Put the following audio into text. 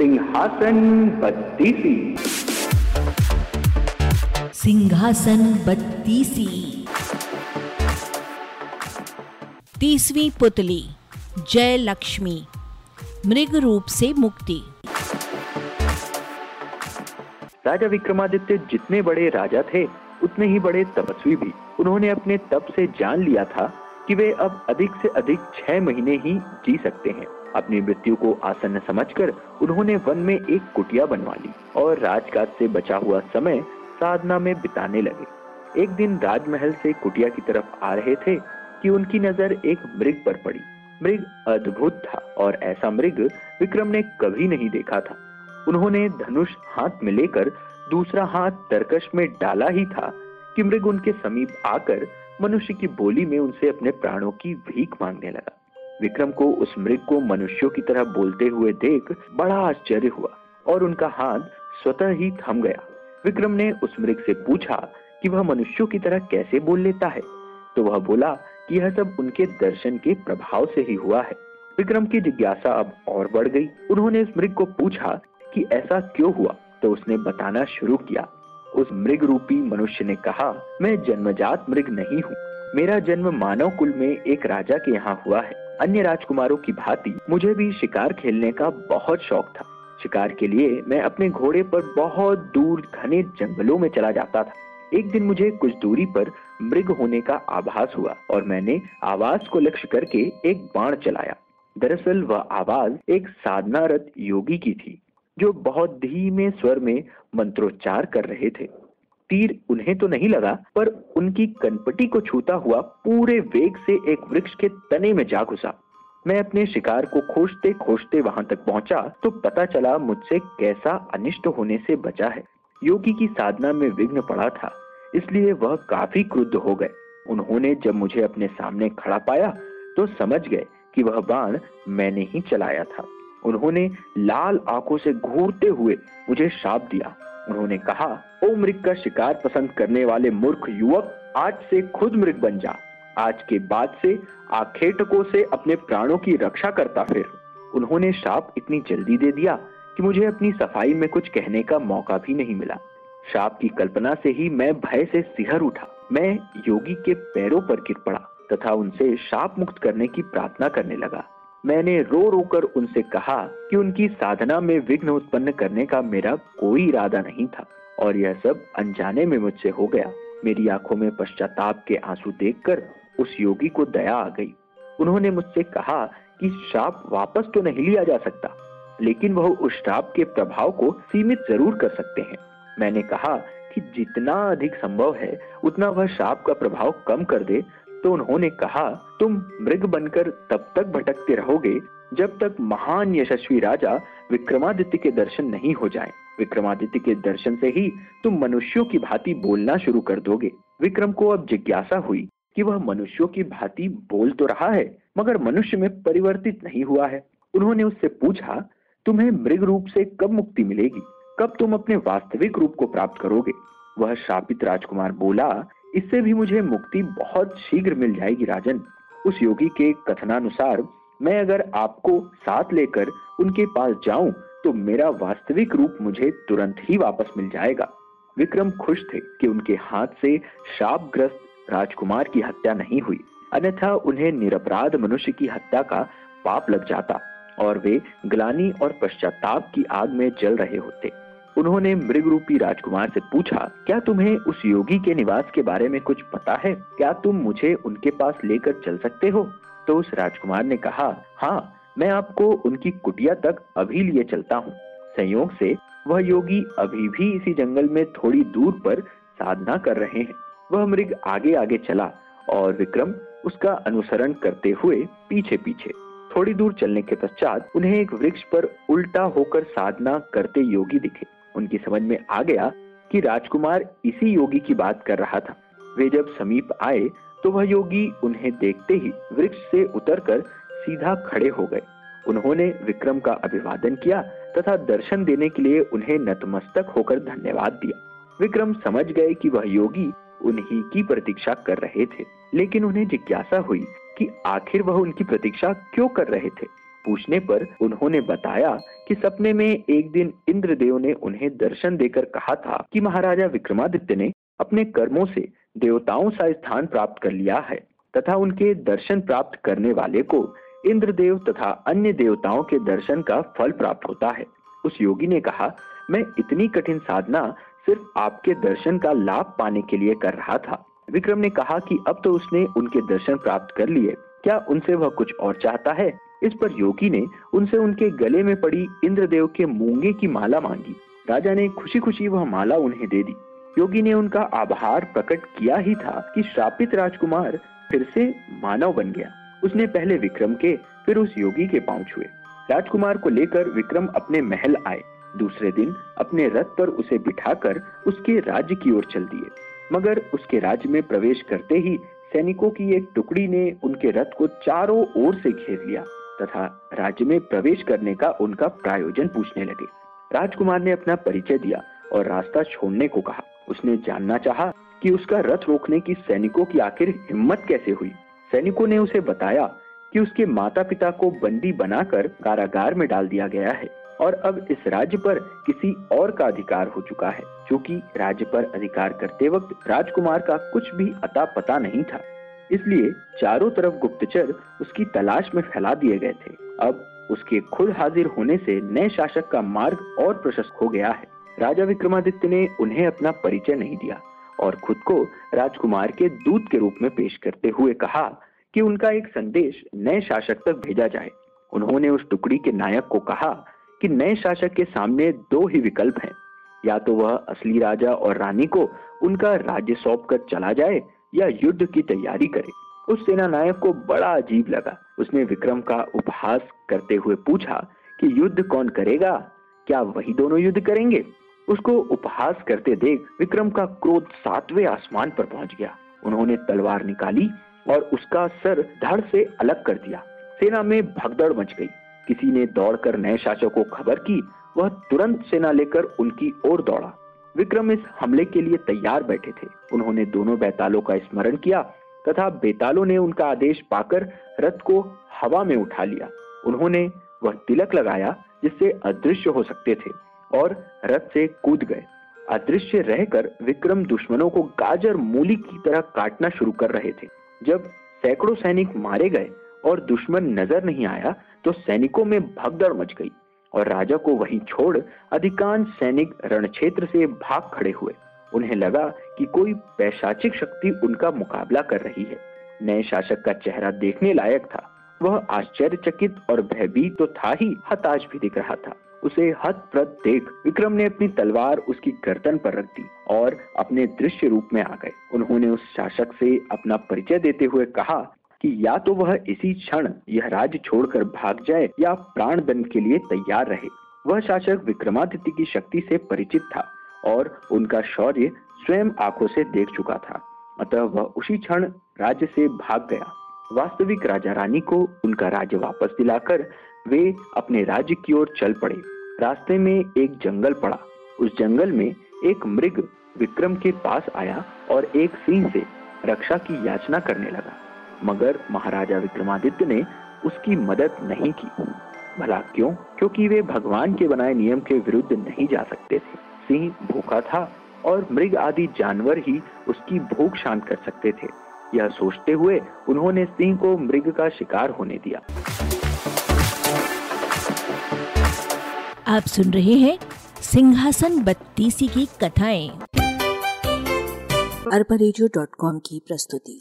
सिंहासन बत्तीसी। सिंहासन बत्तीसी। तीसवीं पुतली जय लक्ष्मी मृग रूप से मुक्ति। राजा विक्रमादित्य जितने बड़े राजा थे उतने ही बड़े तपस्वी भी। उन्होंने अपने तप से जान लिया था। कि वे अब अधिक से अधिक छह महीने ही जी सकते हैं। अपनी मृत्यु को आसन्न समझकर उन्होंने वन में एक कुटिया बनवा ली और राजकाज से बचा हुआ समय साधना में बिताने लगे। एक दिन राजमहल से कुटिया की तरफ़ आ रहे थे कि उनकी नज़र एक मृग पर पड़ी। मृग अद्भुत था और ऐसा मृग विक्रम ने कभी नहीं देखा था। उन्होंने धनुष हाथ में लेकर दूसरा हाथ तरकश में डाला ही था कि मृग उनके समीप आकर मनुष्य की बोली में उनसे अपने प्राणों की भीख मांगने लगा। विक्रम को उस मृग को मनुष्यों की तरह बोलते हुए देख बड़ा आश्चर्य हुआ और उनका हाथ स्वतः ही थम गया। विक्रम ने उस मृग से पूछा कि वह मनुष्यों की तरह कैसे बोल लेता है? तो वह बोला कि यह सब उनके दर्शन के प्रभाव से ही हुआ है। विक्रम की जिज्ञासा अब और बढ़ गई। उन्होंने उस मृग को पूछा कि ऐसा क्यों हुआ? तो उसने बताना शुरू किया उस मृग रूपी मनुष्य ने कहा, मैं जन्मजात मृग नहीं हूँ। मेरा जन्म मानव कुल में एक राजा के यहाँ हुआ है। अन्य राजकुमारों की भांति मुझे भी शिकार खेलने का बहुत शौक था। शिकार के लिए मैं अपने घोड़े पर बहुत दूर घने जंगलों में चला जाता था। एक दिन मुझे कुछ दूरी पर मृग होने का आभास हुआ और मैंने आवाज़ को लक्ष्य करके एक बाण चलाया। दरअसल वह आवाज़ एक साधनारत योगी की थी। जो बहुत धीमे स्वर में मंत्रोच्चार कर रहे थे। तीर उन्हें तो नहीं लगा, पर उनकी कनपटी को छूता हुआ पूरे वेग से एक वृक्ष के तने में जा घुसा। मैं अपने शिकार को खोजते खोजते वहाँ तक पहुँचा तो पता चला मुझसे कैसा अनिष्ट होने से बचा है। योगी की साधना में विघ्न पड़ा था, इसलिए वह काफ़ी क्रुद्ध हो गए। उन्होंने जब मुझे अपने सामने खड़ा पाया तो समझ गए कि वह बाण मैंने ही चलाया था। उन्होंने लाल आँखों से घूरते हुए मुझे श्राप दिया। उन्होंने कहा, ओ मृग का शिकार पसंद करने वाले मूर्ख युवक, आज से खुद मृग बन जा। आज के बाद से आखेटकों से अपने प्राणों की रक्षा करता फिर। उन्होंने शाप इतनी जल्दी दे दिया कि मुझे अपनी सफ़ाई में कुछ कहने का मौका भी नहीं मिला। शाप की कल्पना से ही मैं भय से सिहर उठा। मैं योगी के पैरों पर गिर पड़ा तथा उनसे शाप मुक्त करने की प्रार्थना करने लगा। मैंने रो रो कर उनसे कहा कि उनकी साधना में विघ्न उत्पन्न करने का मेरा कोई इरादा नहीं था, और यह सब अनजाने में मुझसे हो गया। मेरी आँखों में पश्चाताप के आँसू देखकर उस योगी को दया आ गई। उन्होंने मुझसे कहा कि श्राप वापस तो नहीं लिया जा सकता, लेकिन वह उस श्राप के प्रभाव को सीमित ज़रूर कर सकते हैं। मैंने कहा कि जितना अधिक संभव है, उतना वह श्राप का प्रभाव कम कर दे तो उन्होंने कहा, तुम मृग बनकर तब तक भटकते रहोगे जब तक महान यशस्वी राजा विक्रमादित्य के दर्शन नहीं हो जाएँ। विक्रमादित्य के दर्शन से ही तुम मनुष्यों की भांति बोलना शुरू कर दोगे। विक्रम को अब जिज्ञासा हुई कि वह मनुष्यों की भांति बोल तो रहा है, मगर मनुष्य में परिवर्तित नहीं हुआ है। उन्होंने उससे पूछा, तुम्हें मृग रूप से कब मुक्ति मिलेगी? कब तुम अपने वास्तविक रूप को प्राप्त करोगे? वह शापित राजकुमार बोला इससे भी मुझे मुक्ति बहुत शीघ्र मिल जाएगी, राजन। उस योगी के कथनानुसार, मैं अगर आपको साथ लेकर उनके पास जाऊँ तो मेरा वास्तविक रूप मुझे तुरंत ही वापस मिल जाएगा। विक्रम खुश थे कि उनके हाथ से शापग्रस्त राजकुमार की हत्या नहीं हुई। अन्यथा उन्हें निरपराध मनुष्य की हत्या का पाप लग जाता, और वे ग्लानी और पश्चाताप की आग में जल रहे होते। उन्होंने मृग रूपी राजकुमार से पूछा, क्या तुम्हें उस योगी के निवास के बारे में कुछ पता है? क्या तुम मुझे उनके पास लेकर चल सकते हो? तो उस राजकुमार ने कहा हाँ मैं आपको उनकी कुटिया तक अभी लिए चलता हूँ। संयोग से, वह योगी अभी भी इसी जंगल में थोड़ी दूर पर साधना कर रहे हैं। वह मृग आगे आगे चला और विक्रम उसका अनुसरण करते हुए पीछे पीछे थोड़ी दूर चलने के पश्चात उन्हें एक वृक्ष पर उल्टा होकर साधना करते योगी दिखे। उनकी समझ में आ गया कि राजकुमार इसी योगी की बात कर रहा था। वे जब समीप आए तो वह योगी उन्हें देखते ही वृक्ष से उतरकर सीधा खड़े हो गए। उन्होंने विक्रम का अभिवादन किया तथा दर्शन देने के लिए उन्हें नतमस्तक होकर धन्यवाद दिया। विक्रम समझ गए कि वह योगी उन्हीं की प्रतीक्षा कर रहे थे, लेकिन उन्हें जिज्ञासा हुई कि आखिर वह उनकी प्रतीक्षा क्यों कर रहे थे। पूछने पर उन्होंने बताया कि सपने में एक दिन इंद्रदेव ने उन्हें दर्शन देकर कहा था कि महाराजा विक्रमादित्य ने अपने कर्मों से देवताओं सा स्थान प्राप्त कर लिया है तथा उनके दर्शन प्राप्त करने वाले को इंद्रदेव तथा अन्य देवताओं के दर्शन का फल प्राप्त होता है। उस योगी ने कहा, मैं इतनी कठिन साधना सिर्फ़ आपके दर्शन का लाभ पाने के लिए कर रहा था विक्रम ने कहा कि अब तो उसने उनके दर्शन प्राप्त कर लिए। क्या उनसे वह कुछ और चाहता है? इस पर योगी ने उनसे उनके गले में पड़ी इंद्रदेव के मूँगे की माला मांगी। राजा ने खुशी खुशी वह माला उन्हें दे दी। योगी ने उनका आभार प्रकट किया ही था कि श्रापित राजकुमार फिर से मानव बन गया। उसने पहले विक्रम के, फिर उस योगी के पाँव छुए। राजकुमार को लेकर विक्रम अपने महल आए। दूसरे दिन अपने रथ पर उसे बिठाकर उसके राज्य की ओर चल दिए। मगर उसके राज्य में प्रवेश करते ही सैनिकों की एक टुकड़ी ने उनके रथ को चारों ओर से घेर लिया। तथा राज्य में प्रवेश करने का उनका प्रायोजन पूछने लगे। राजकुमार ने अपना परिचय दिया और रास्ता छोड़ने को कहा। उसने जानना चाहा कि उसका रथ रोकने की सैनिकों की आखिर हिम्मत कैसे हुई। सैनिकों ने उसे बताया कि उसके माता पिता को बंदी बनाकर कारागार में डाल दिया गया है और अब इस राज्य पर किसी और का अधिकार हो चुका है क्योंकि राज्य पर अधिकार करते वक्त राजकुमार का कुछ भी अता पता नहीं था। इसलिए चारों तरफ़ गुप्तचर उसकी तलाश में फैला दिए गए थे। अब उसके खुद हाजिर होने से नए शासक का मार्ग और प्रशस्त हो गया है। राजा विक्रमादित्य ने उन्हें अपना परिचय नहीं दिया और खुद को राजकुमार के दूत के रूप में पेश करते हुए कहा कि उनका एक संदेश नए शासक तक भेजा जाए। उन्होंने उस टुकड़ी के नायक को कहा कि नए शासक के सामने दो ही विकल्प हैं। या तो वह असली राजा और रानी को उनका राज्य सौंप कर चला जाए या युद्ध की तैयारी करे। उस सेना नायक को बड़ा अजीब लगा। उसने विक्रम का उपहास करते हुए पूछा कि युद्ध कौन करेगा? क्या वही दोनों युद्ध करेंगे? उसको उपहास करते देख विक्रम का क्रोध सातवें आसमान पर पहुँच गया। उन्होंने तलवार निकाली और उसका सर धड़ से अलग कर दिया। सेना में भगदड़ मच गई। किसी ने दौड़कर नए शासक को खबर की, वह तुरंत सेना लेकर उनकी ओर दौड़ा। विक्रम इस हमले के लिए तैयार बैठे थे। उन्होंने दोनों बैतालों का स्मरण किया तथा बेतालों ने उनका आदेश पाकर रथ को हवा में उठा लिया। उन्होंने वह तिलक लगाया जिससे अदृश्य हो सकते थे और रथ से कूद गए। अदृश्य रहकर विक्रम दुश्मनों को गाजर मूली की तरह काटना शुरू कर रहे थे। जब सैकड़ों सैनिक मारे गए और दुश्मन नज़र नहीं आया तो सैनिकों में भगदड़ मच गई। और राजा को वहीं छोड़ अधिकांश सैनिक रण क्षेत्र से भाग खड़े हुए। उन्हें लगा कि कोई पैशाचिक शक्ति उनका मुकाबला कर रही है। नए शासक का चेहरा देखने लायक था। वह आश्चर्यचकित और भयभीत तो था ही, हताश भी दिख रहा था। उसे हत प्रत देख विक्रम ने अपनी तलवार उसकी गर्दन पर रख दी और अपने दृश्य रूप में आ गए। उन्होंने उस शासक से अपना परिचय देते हुए कहा कि या तो वह इसी क्षण यह राज्य छोड़कर भाग जाए या प्राण दंड के लिए तैयार रहे। वह शासक विक्रमादित्य की शक्ति से परिचित था और उनका शौर्य स्वयं आँखों से देख चुका था। अतः वह उसी क्षण राज्य से भाग गया। वास्तविक राजा रानी को उनका राज्य वापस दिलाकर वे अपने राज्य की ओर चल पड़े। रास्ते में एक जंगल पड़ा। उस जंगल में एक मृग विक्रम के पास आया और एक सिंह से रक्षा की याचना करने लगा। मगर महाराजा विक्रमादित्य ने उसकी मदद नहीं की। भला क्यों? क्योंकि वे भगवान के बनाए नियम के विरुद्ध नहीं जा सकते थे। सिंह भूखा था और मृग आदि जानवर ही उसकी भूख शांत कर सकते थे। यह सोचते हुए उन्होंने सिंह को मृग का शिकार होने दिया। आप सुन रहे हैं सिंहासन बत्तीसी की कथाएँ। अरबा की प्रस्तुति।